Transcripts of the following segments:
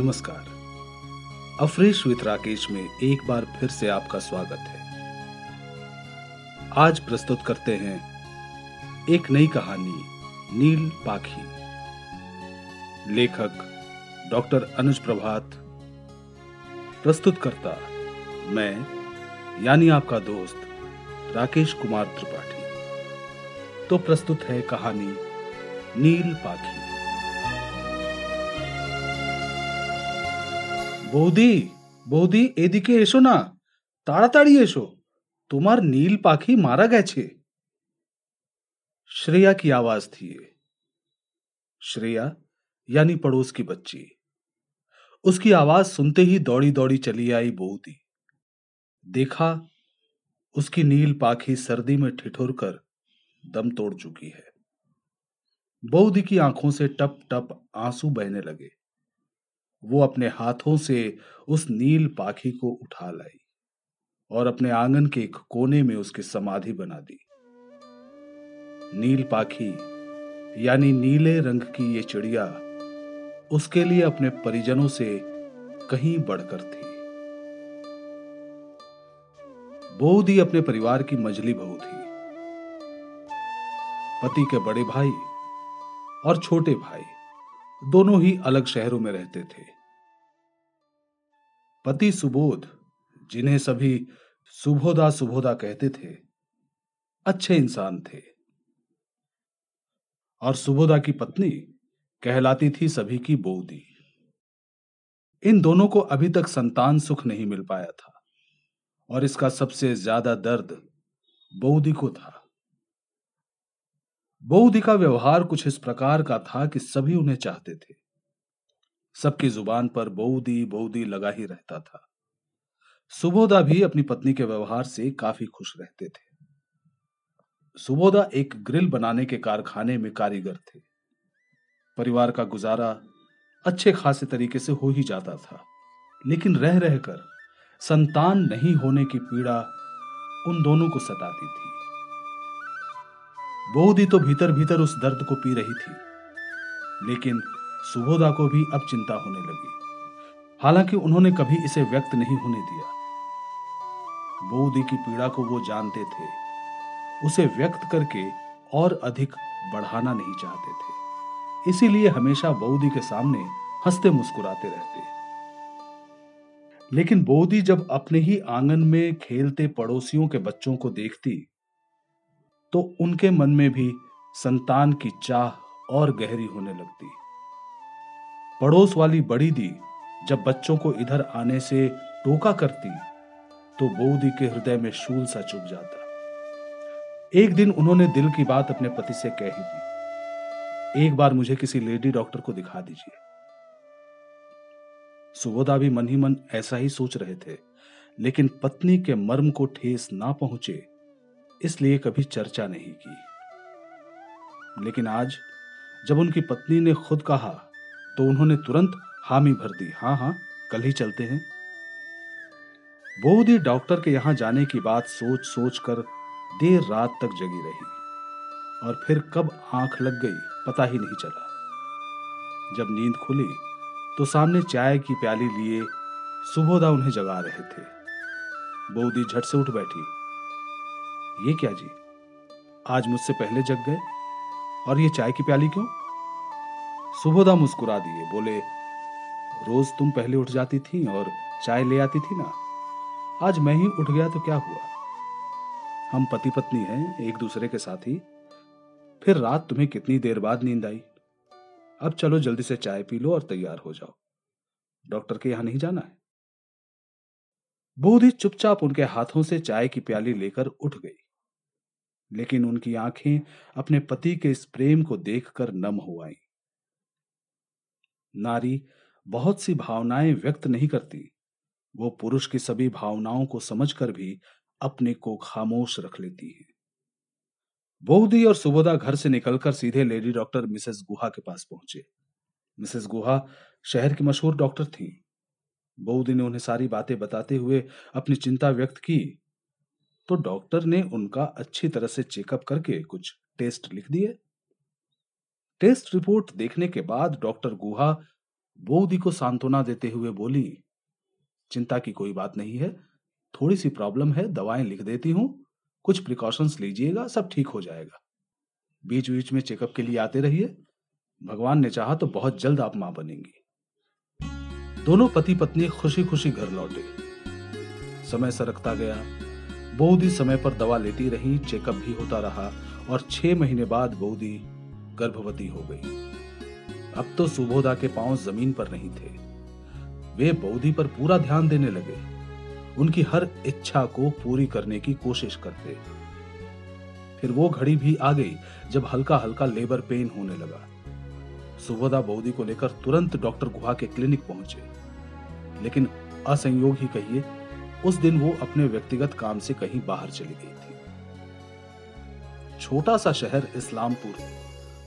नमस्कार। Afresh with Rakesh में एक बार फिर से आपका स्वागत है। आज प्रस्तुत करते हैं एक नई कहानी, नील पाखी। लेखक, डॉक्टर अनुज प्रभात। प्रस्तुत करता मैं, यानी आपका दोस्त, राकेश कुमार त्रिपाठी। तो प्रस्तुत है कहानी, नील पाखी। বৌদি বৌদি এদিকে এসো না তাড়াতাড়ি এসো তোমার নীল পাখি मारा গেছে श्रेया की आवाज थी ये श्रेया यानी पड़ोस की बच्ची उसकी आवाज सुनते ही दौड़ी दौड़ी चली आई बूदी देखा उसकी नील पाखी सर्दी में ठिठुर कर दम तोड़ चुकी है बौदी की आंखों से टप टप आंसू बहने लगे वो अपने हाथों से उस नील पाखी को उठा लाई और अपने आँगन के एक कोने में उसकी समाधि बना दी। नील पाखी, यानी नीले रंग की ये चिड़िया, उसके लिए अपने परिजनों से कहीं बढ़कर थी। बोधी अपने परिवार की मजली बहू थी। पति के बड़े भाई और छोटे भाई। दोनों ही अलग शहरों में रहते थे। पति सुबोध, जिन्हें सभी सुबोधा सुबोधा कहते थे, अच्छे इंसान थे। और सुबोधा की पत्नी कहलाती थी सभी की बोधी इन दोनों को अभी तक संतान सुख नहीं मिल पाया था, और इसका सबसे ज़्यादा दर्द बोधी को था। बौद्धि का व्यवहार कुछ इस प्रकार का था कि सभी उन्हें चाहते थे। सबकी ज़ुबान पर बौदी बौदी लगा ही रहता था। सुबोधा भी अपनी पत्नी के व्यवहार से काफ़ी खुश रहते थे। सुबोधा एक ग्रिल बनाने के कारखाने में कारीगर थे। परिवार का गुजारा अच्छे खासे तरीके से हो ही जाता था। लेकिन रह रहकर संतान नहीं होने की पीड़ा उन दोनों को सताती थी। बोधी तो भीतर भीतर उस दर्द को पी रही थी, लेकिन सुबोधा को भी अब चिंता होने लगी। हालाँकि उन्होंने कभी इसे व्यक्त नहीं होने दिया। बोधी की पीड़ा को वो जानते थे, उसे व्यक्त करके और अधिक बढ़ाना नहीं चाहते थे। इसीलिए हमेशा बोधी के सामने हँसते मुस्कुराते रहते। लेकिन बोधी जब अपने ही आँगन में खेलते पड़ोसियों के बच्चों को देखती तो उनके मन में भी संतान की चाह और गहरी होने लगती। पड़ोस वाली बड़ी दी जब बच्चों को इधर आने से टोका करती तो बोधी के हृदय में शूल सा चुभ जाता। एक दिन उन्होंने दिल की बात अपने पति से कह ही दी। एक बार मुझे किसी लेडी डॉक्टर को दिखा दीजिए। सुबोधा भी मन ही मन ऐसा ही सोच रहे थे, लेकिन पत्नी के मर्म को ठेस ना पहुँचे इसलिए कभी चर्चा नहीं की। लेकिन आज, जब उनकी पत्नी ने खुद कहा तो उन्होंने तुरंत हामी भर दी। हाँ हाँ कल ही चलते हैं। बोधी डॉक्टर के यहाँ जाने की बात सोच सोच कर देर रात तक जगी रही और फिर कब आँख लग गई, पता ही नहीं चला। जब नींद खुली तो सामने चाय की प्याली लिए सुबोधा उन्हें जगा रहे थे। बोधी झट से उठ बैठी। ये क्या जी? आज मुझसे पहले जग गए? और ये चाय की प्याली क्यों? सुबोधा मुस्कुरा दिए, बोले, रोज तुम पहले उठ जाती थी और चाय ले आती थी ना? आज मैं ही उठ गया तो क्या हुआ? हम पति पत्नी हैं, एक दूसरे के साथ। ही फिर रात तुम्हें कितनी देर बाद नींद आई? अब चलो जल्दी से चाय पी लो और तैयार हो जाओ। डॉक्टर के यहाँ नहीं जाना है? बोधी चुपचाप उनके हाथों से चाय की प्याली लेकर उठ गई। लेकिन उनकी आँखें अपने पति के इस प्रेम को देखकर नम हो आई। नारी बहुत सी भावनाएँ व्यक्त नहीं करती। वो पुरुष की सभी भावनाओं को समझकर भी अपने को खामोश रख लेती है। बोधी और सुबोधा घर से निकलकर सीधे लेडी डॉक्टर मिसेस गुहा के पास पहुँचे। मिसेस गुहा शहर की मशहूर डॉक्टर थी। बोधी ने उन्हें सारी बातें बताते हुए अपनी चिंता व्यक्त की। तो डॉक्टर ने उनका अच्छी तरह से चेकअप करके कुछ टेस्ट लिख दिए। टेस्ट रिपोर्ट देखने के बाद डॉक्टर गुहा बोदी को सांत्वना देते हुए बोली, चिंता की कोई बात नहीं है थोड़ी सी प्रॉब्लम है, दवाएँ लिख देती हूँ, कुछ प्रिकॉशंस लीजिएगा, सब ठीक हो जाएगा। बीच बीच में चेकअप के लिए आते रहिए, भगवान ने चाहा तो बहुत जल्द आप माँ बनेंगी। दोनों पति पत्नी खुशी खुशी घर लौटे। समय सरकता गया। बोदी समय पर दवा लेती रही चेकअप भी होता रहा और छह महीने बाद बोदी गर्भवती हो गई। अब तो सुबोधा के पाँव ज़मीन पर नहीं थे। वे बौदी पर पूरा ध्यान देने लगे। उनकी हर इच्छा को पूरी करने की कोशिश करते। फिर वो घड़ी भी आ गई जब हल्का हल्का लेबर पेन होने लगा। सुबोधा बौदी को लेकर तुरंत डॉक्टर गुहा के क्लिनिक पहुँचे। लेकिन असंयोग ही कहिए उस दिन वो अपने व्यक्तिगत काम से कहीं बाहर चली गई थी। छोटा सा शहर इस्लामपुर,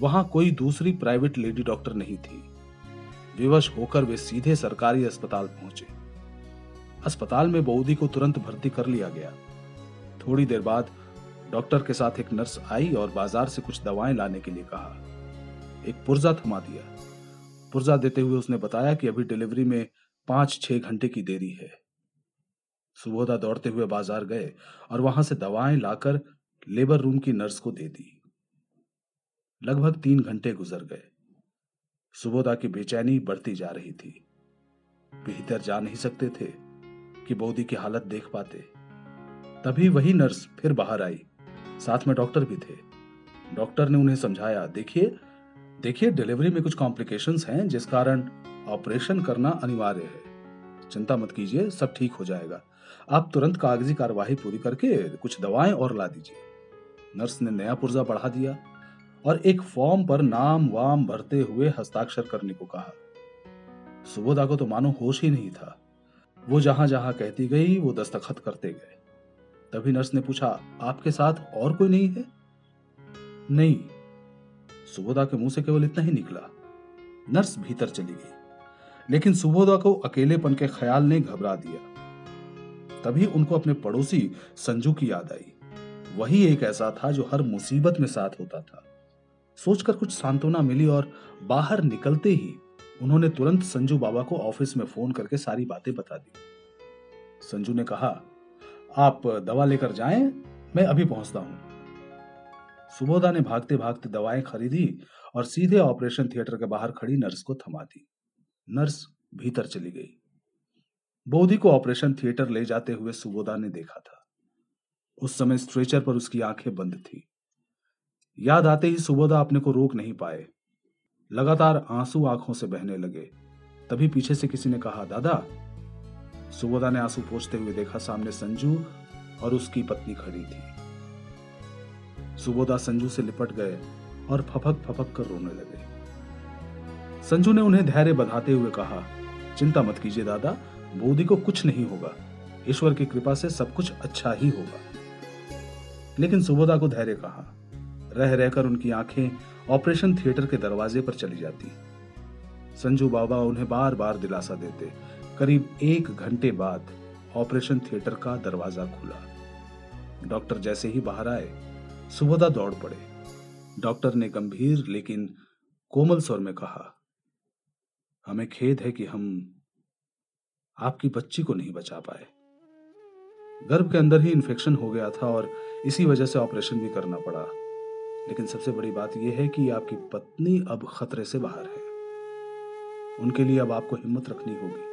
वहाँ कोई दूसरी प्राइवेट लेडी डॉक्टर नहीं थी। विवश होकर वे सीधे सरकारी अस्पताल पहुँचे। अस्पताल में बौदी को तुरंत भर्ती कर लिया गया। थोड़ी देर बाद डॉक्टर के साथ एक नर्स आई और बाज़ार से कुछ दवाएँ लाने के लिए कहा। एक पुर्जा थमा दिया। पुर्जा देते हुए उसने बताया कि अभी डिलीवरी में पाँच छह घंटे की देरी है। सुबोधा दौड़ते हुए बाज़ार गए और वहाँ से दवाएँ लाकर लेबर रूम की नर्स को दे दी। लगभग तीन घंटे गुजर गए। सुबोधा की बेचैनी बढ़ती जा रही थी। भीतर जा नहीं सकते थे कि बौदी की हालत देख पाते। तभी वही नर्स फिर बाहर आई। साथ में डॉक्टर भी थे। डॉक्टर ने उन्हें समझाया, देखिए देखिए, डिलीवरी में कुछ कॉम्प्लिकेशंस हैं जिस कारण ऑपरेशन करना अनिवार्य है। चिंता मत कीजिए, सब ठीक हो जाएगा। आप तुरंत कागज़ी कार्यवाही पूरी करके कुछ दवाएँ और ला दीजिए। नर्स ने नया पुर्जा बढ़ा दिया और एक फॉर्म पर नाम वाम भरते हुए हस्ताक्षर करने को कहा। सुबोधा को तो मानो होश ही नहीं था। वो जहाँ जहाँ कहती गई, वो दस्तखत करते गए। तभी नर्स ने पूछा, आपके साथ और कोई नहीं है? नहीं। सुबोधा के मुँह से केवल इतना ही निकला। नर्स भीतर चली गई। लेकिन सुबोधा को अकेलेपन के ख्याल ने घबरा दिया। तभी उनको अपने पड़ोसी संजू की याद आई। वही एक ऐसा था जो हर मुसीबत में साथ होता था। सोचकर कुछ सांत्वना मिली और बाहर निकलते ही उन्होंने तुरंत संजू बाबा को ऑफ़िस में फ़ोन करके सारी बातें बता दी। संजू ने कहा, आप दवा लेकर जाएँ, मैं अभी पहुँचता हूँ। सुबोधा ने भागते भागते दवाएँ खरीदी और सीधे ऑपरेशन थिएटर के बाहर खड़ी नर्स को थमा दी। नर्स भीतर चली गई। बोधी को ऑपरेशन थिएटर ले जाते हुए सुबोधा ने देखा था। उस समय स्ट्रेचर पर उसकी आँखें बंद थी। याद आते ही सुबोधा अपने को रोक नहीं पाए। लगातार आँसू आँखों से बहने लगे। तभी पीछे से किसी ने कहा, दादा। सुबोधा ने आँसू पोछते हुए देखा, सामने संजू और उसकी पत्नी खड़ी थी। सुबोधा संजू से लिपट गए और फपक फपक कर रोने लगे। संजू ने उन्हें धैर्य बधाते हुए कहा, चिंता मत कीजिए, दादा। बोधी को कुछ नहीं होगा। ईश्वर की कृपा से सब कुछ अच्छा ही होगा। लेकिन सुबोधा को धैर्य कहा? रह रहकर उनकी आँखें ऑपरेशन थिएटर के दरवाजे पर चली जाती। संजू बाबा उन्हें बार बार दिलासा देते। करीब एक घंटे बाद ऑपरेशन थिएटर का दरवाज़ा खुला। डॉक्टर जैसे ही बाहर आए, सुबोधा दौड़ पड़े। डॉक्टर ने गंभीर लेकिन कोमल स्वर में कहा, हमें खेद है कि हम आपकी बच्ची को नहीं बचा पाए। गर्भ के अंदर ही इन्फेक्शन हो गया था और इसी वजह से ऑपरेशन भी करना पड़ा। लेकिन सबसे बड़ी बात यह है कि आपकी पत्नी अब खतरे से बाहर है। उनके लिए अब आपको हिम्मत रखनी होगी।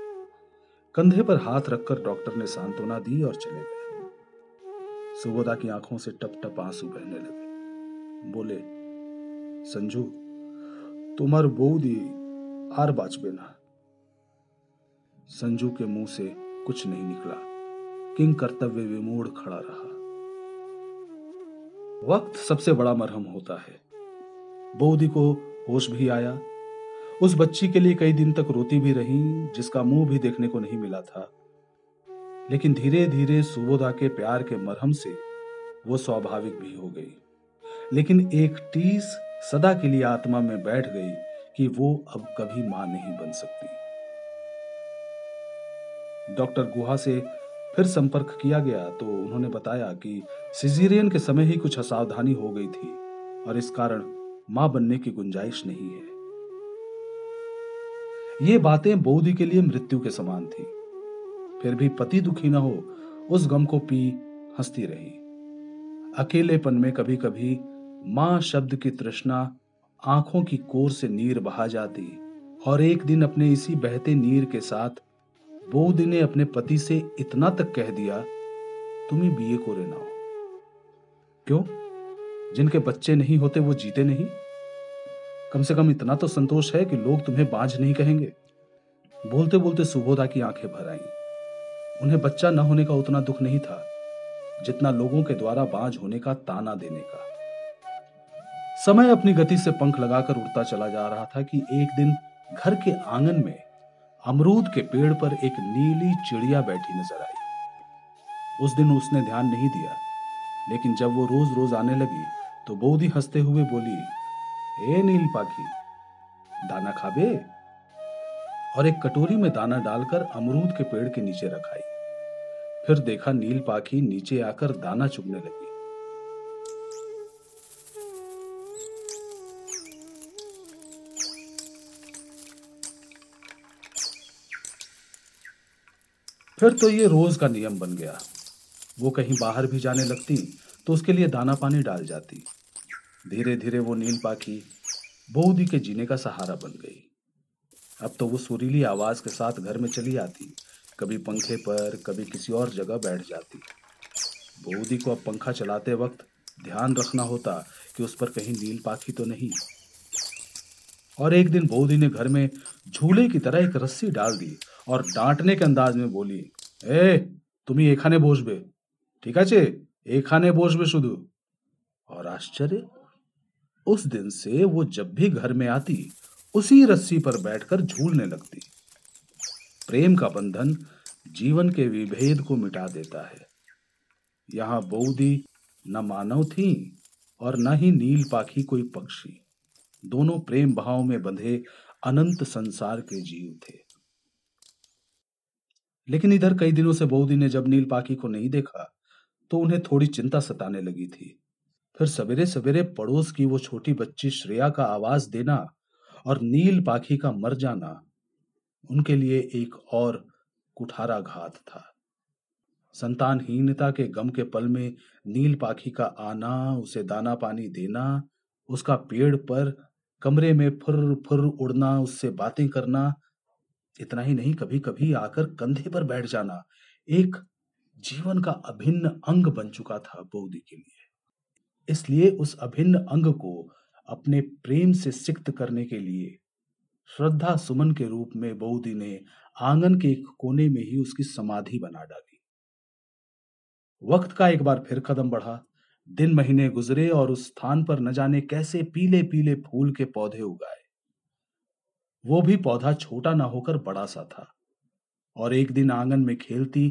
कंधे पर हाथ रखकर डॉक्टर ने सांत्वना दी और चले गए। सुबोधा की आँखों से टप टप आँसू बहने लगे। बोले, संजू, तुम्हार बऊदी आर बाजबे ना संजू के मुँह से कुछ नहीं निकला। किंग कर्तव्य विमूढ़ खड़ा रहा। वक्त सबसे बड़ा मरहम होता है। बोधी को होश भी आया। उस बच्ची के लिए कई दिन तक रोती भी रही, जिसका मुँह भी देखने को नहीं मिला था। लेकिन धीरे धीरे सुबोधा के प्यार के मरहम से वो स्वाभाविक भी हो गई। लेकिन एक टीस सदा के लिए आत्मा में बैठ गई कि वो अब कभी माँ नहीं बन सकती। डॉक्टर गुहा से फिर संपर्क किया गया तो उन्होंने बताया कि सिजीरियन के समय ही कुछ असावधानी हो गई थी और इस कारण माँ बनने की गुंजाइश नहीं है। ये बातें बोधी के लिए मृत्यु के समान थी। फिर भी पति दुखी न हो, उस गम को पी, हंसती रही। अकेलेपन में कभी कभी माँ शब्द की तृष्णा आँखों की कोर से नीर बहा जाती और एक दिन अपने इसी बहते नीर के साथ बोधी ने अपने पति से इतना तक कह दिया, तुम ही बीए को रेना हो। क्यों? जिनके बच्चे नहीं होते, वो जीते नहीं। कम से कम इतना तो संतोष है कि लोग तुम्हें बांझ नहीं कहेंगे। बोलते बोलते सुबोधा की आँखें भर आई। उन्हें बच्चा न होने का उतना दुख नहीं था, जितना लोगों के द्वारा बांझ होने का ताना देने का। समय अपनी गति से पंख लगाकर उड़ता चला जा रहा था कि एक दिन घर के आँगन में अमरूद के पेड़ पर एक नीली चिड़िया बैठी नज़र आई। उस दिन उसने ध्यान नहीं दिया, लेकिन जब वो रोज रोज आने लगी तो बोधी हँसते हुए बोली ए नील पाखी, दाना खाबे और एक कटोरी में दाना डालकर अमरूद के पेड़ के नीचे रखाई। फिर देखा नील पाखी नीचे आकर दाना चुगने लगी। फिर तो ये रोज का नियम बन गया। वो कहीं बाहर भी जाने लगती तो उसके लिए दाना पानी डाल जाती। धीरे धीरे वो नील पाखी बोधी के जीने का सहारा बन गई। अब तो वो सुरीली आवाज़ के साथ घर में चली आती, कभी पंखे पर, कभी किसी और जगह बैठ जाती। बोधी को अब पंखा चलाते वक्त ध्यान रखना होता कि उस पर कहीं नील पाखी तो नहीं। और एक दिन बोधी ने घर में झूले की तरह एक रस्सी डाल दी और डांटने के अंदाज में बोली ए তুমি এখানে বসবে ঠিক আছে এখানে বসবে শুধু और आश्चर्य उस दिन से वो जब भी घर में आती उसी रस्सी पर बैठकर झूलने लगती प्रेम का बंधन जीवन के विभेद को मिटा देता है यहां बौदी न मानव थी और न ही नील पाखी कोई पक्षी दोनों प्रेम भाव में बंधे अनंत संसार के जीव थे लेकिन इधर कई दिनों से बौदी ने जब नील पाखी को नहीं देखा तो उन्हें थोड़ी चिंता सताने लगी थी। फिर सवेरे सवेरे पड़ोस की वो छोटी बच्ची श्रेया का आवाज़ देना और नील पाखी का मर जाना, उनके लिए एक और कुठारा घात था। संतानहीनता के गम के पल में नील पाखी का आना, उसे दाना पानी देना, उसका पेड़ पर कमरे में फुर फुर उड़ना, उससे बातें करना इतना ही नहीं कभी कभी आकर कंधे पर बैठ जाना एक जीवन का अभिन्न अंग बन चुका था बोधी के लिए। इसलिए उस अभिन्न अंग को अपने प्रेम से सिक्त करने के लिए श्रद्धा सुमन के रूप में बोधी ने आँगन के एक कोने में ही उसकी समाधि बना डाली। वक्त का एक बार फिर कदम बढ़ा। दिन महीने गुजरे और उस स्थान पर न जाने कैसे पीले पीले फूल के पौधे उगाए। वो भी पौधा छोटा ना होकर बड़ा सा था और एक दिन आंगन में खेलती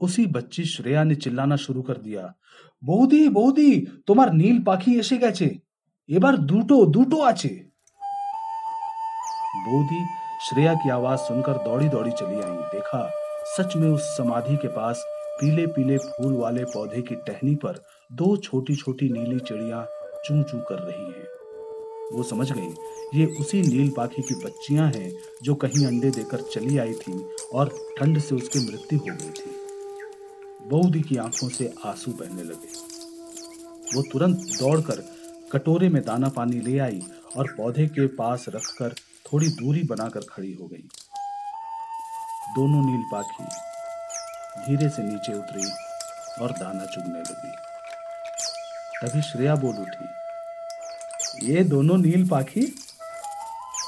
उसी बच्ची श्रेया ने चिल्लाना शुरू कर दिया বৌদি বৌদি তোমার নীল পাখি এসে গেছে এবার দুটো দুটো আছে बोधी श्रेया की आवाज सुनकर दौड़ी दौड़ी चली आई देखा सच में उस समाधि के पास पीले पीले फूल वाले पौधे की टहनी पर दो छोटी छोटी नीली चिड़िया चू चू कर रही हैं वो समझ गई ये उसी नील पाखी की बच्चियाँ हैं जो कहीं अंडे देकर चली आई थी और ठंड से उसकी मृत्यु हो गई थी। बौदी की आँखों से आँसू बहने लगे। वो तुरंत दौड़कर कटोरे में दाना पानी ले आई और पौधे के पास रखकर थोड़ी दूरी बनाकर खड़ी हो गई। दोनों नील पाखी धीरे से नीचे उतरी और दाना चुगने लगी। तभी श्रेया बोल उठी ये दोनों नील पाखी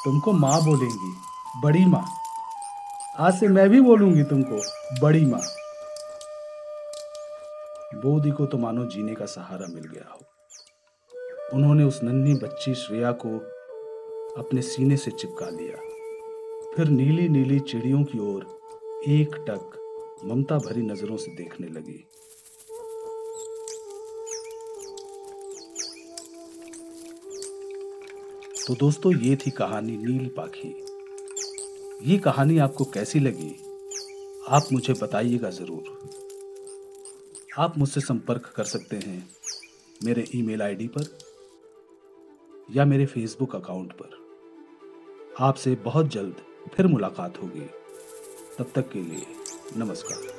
तुमको माँ बोलेंगी, बड़ी माँ। आज से मैं भी बोलूँगी तुमको, बड़ी माँ। बोधी को तो मानो जीने का सहारा मिल गया हो। उन्होंने उस नन्ही बच्ची श्रेया को अपने सीने से चिपका लिया। फिर नीली नीली चिड़ियों की ओर एक टक ममता भरी नज़रों से देखने लगी। तो दोस्तों, ये थी कहानी नील पाखी। ये कहानी आपको कैसी लगी? आप मुझे बताइएगा ज़रूर। आप मुझसे संपर्क कर सकते हैं मेरे ईमेल आईडी पर या मेरे फेसबुक अकाउंट पर। आपसे बहुत जल्द फिर मुलाकात होगी। तब तक के लिए नमस्कार।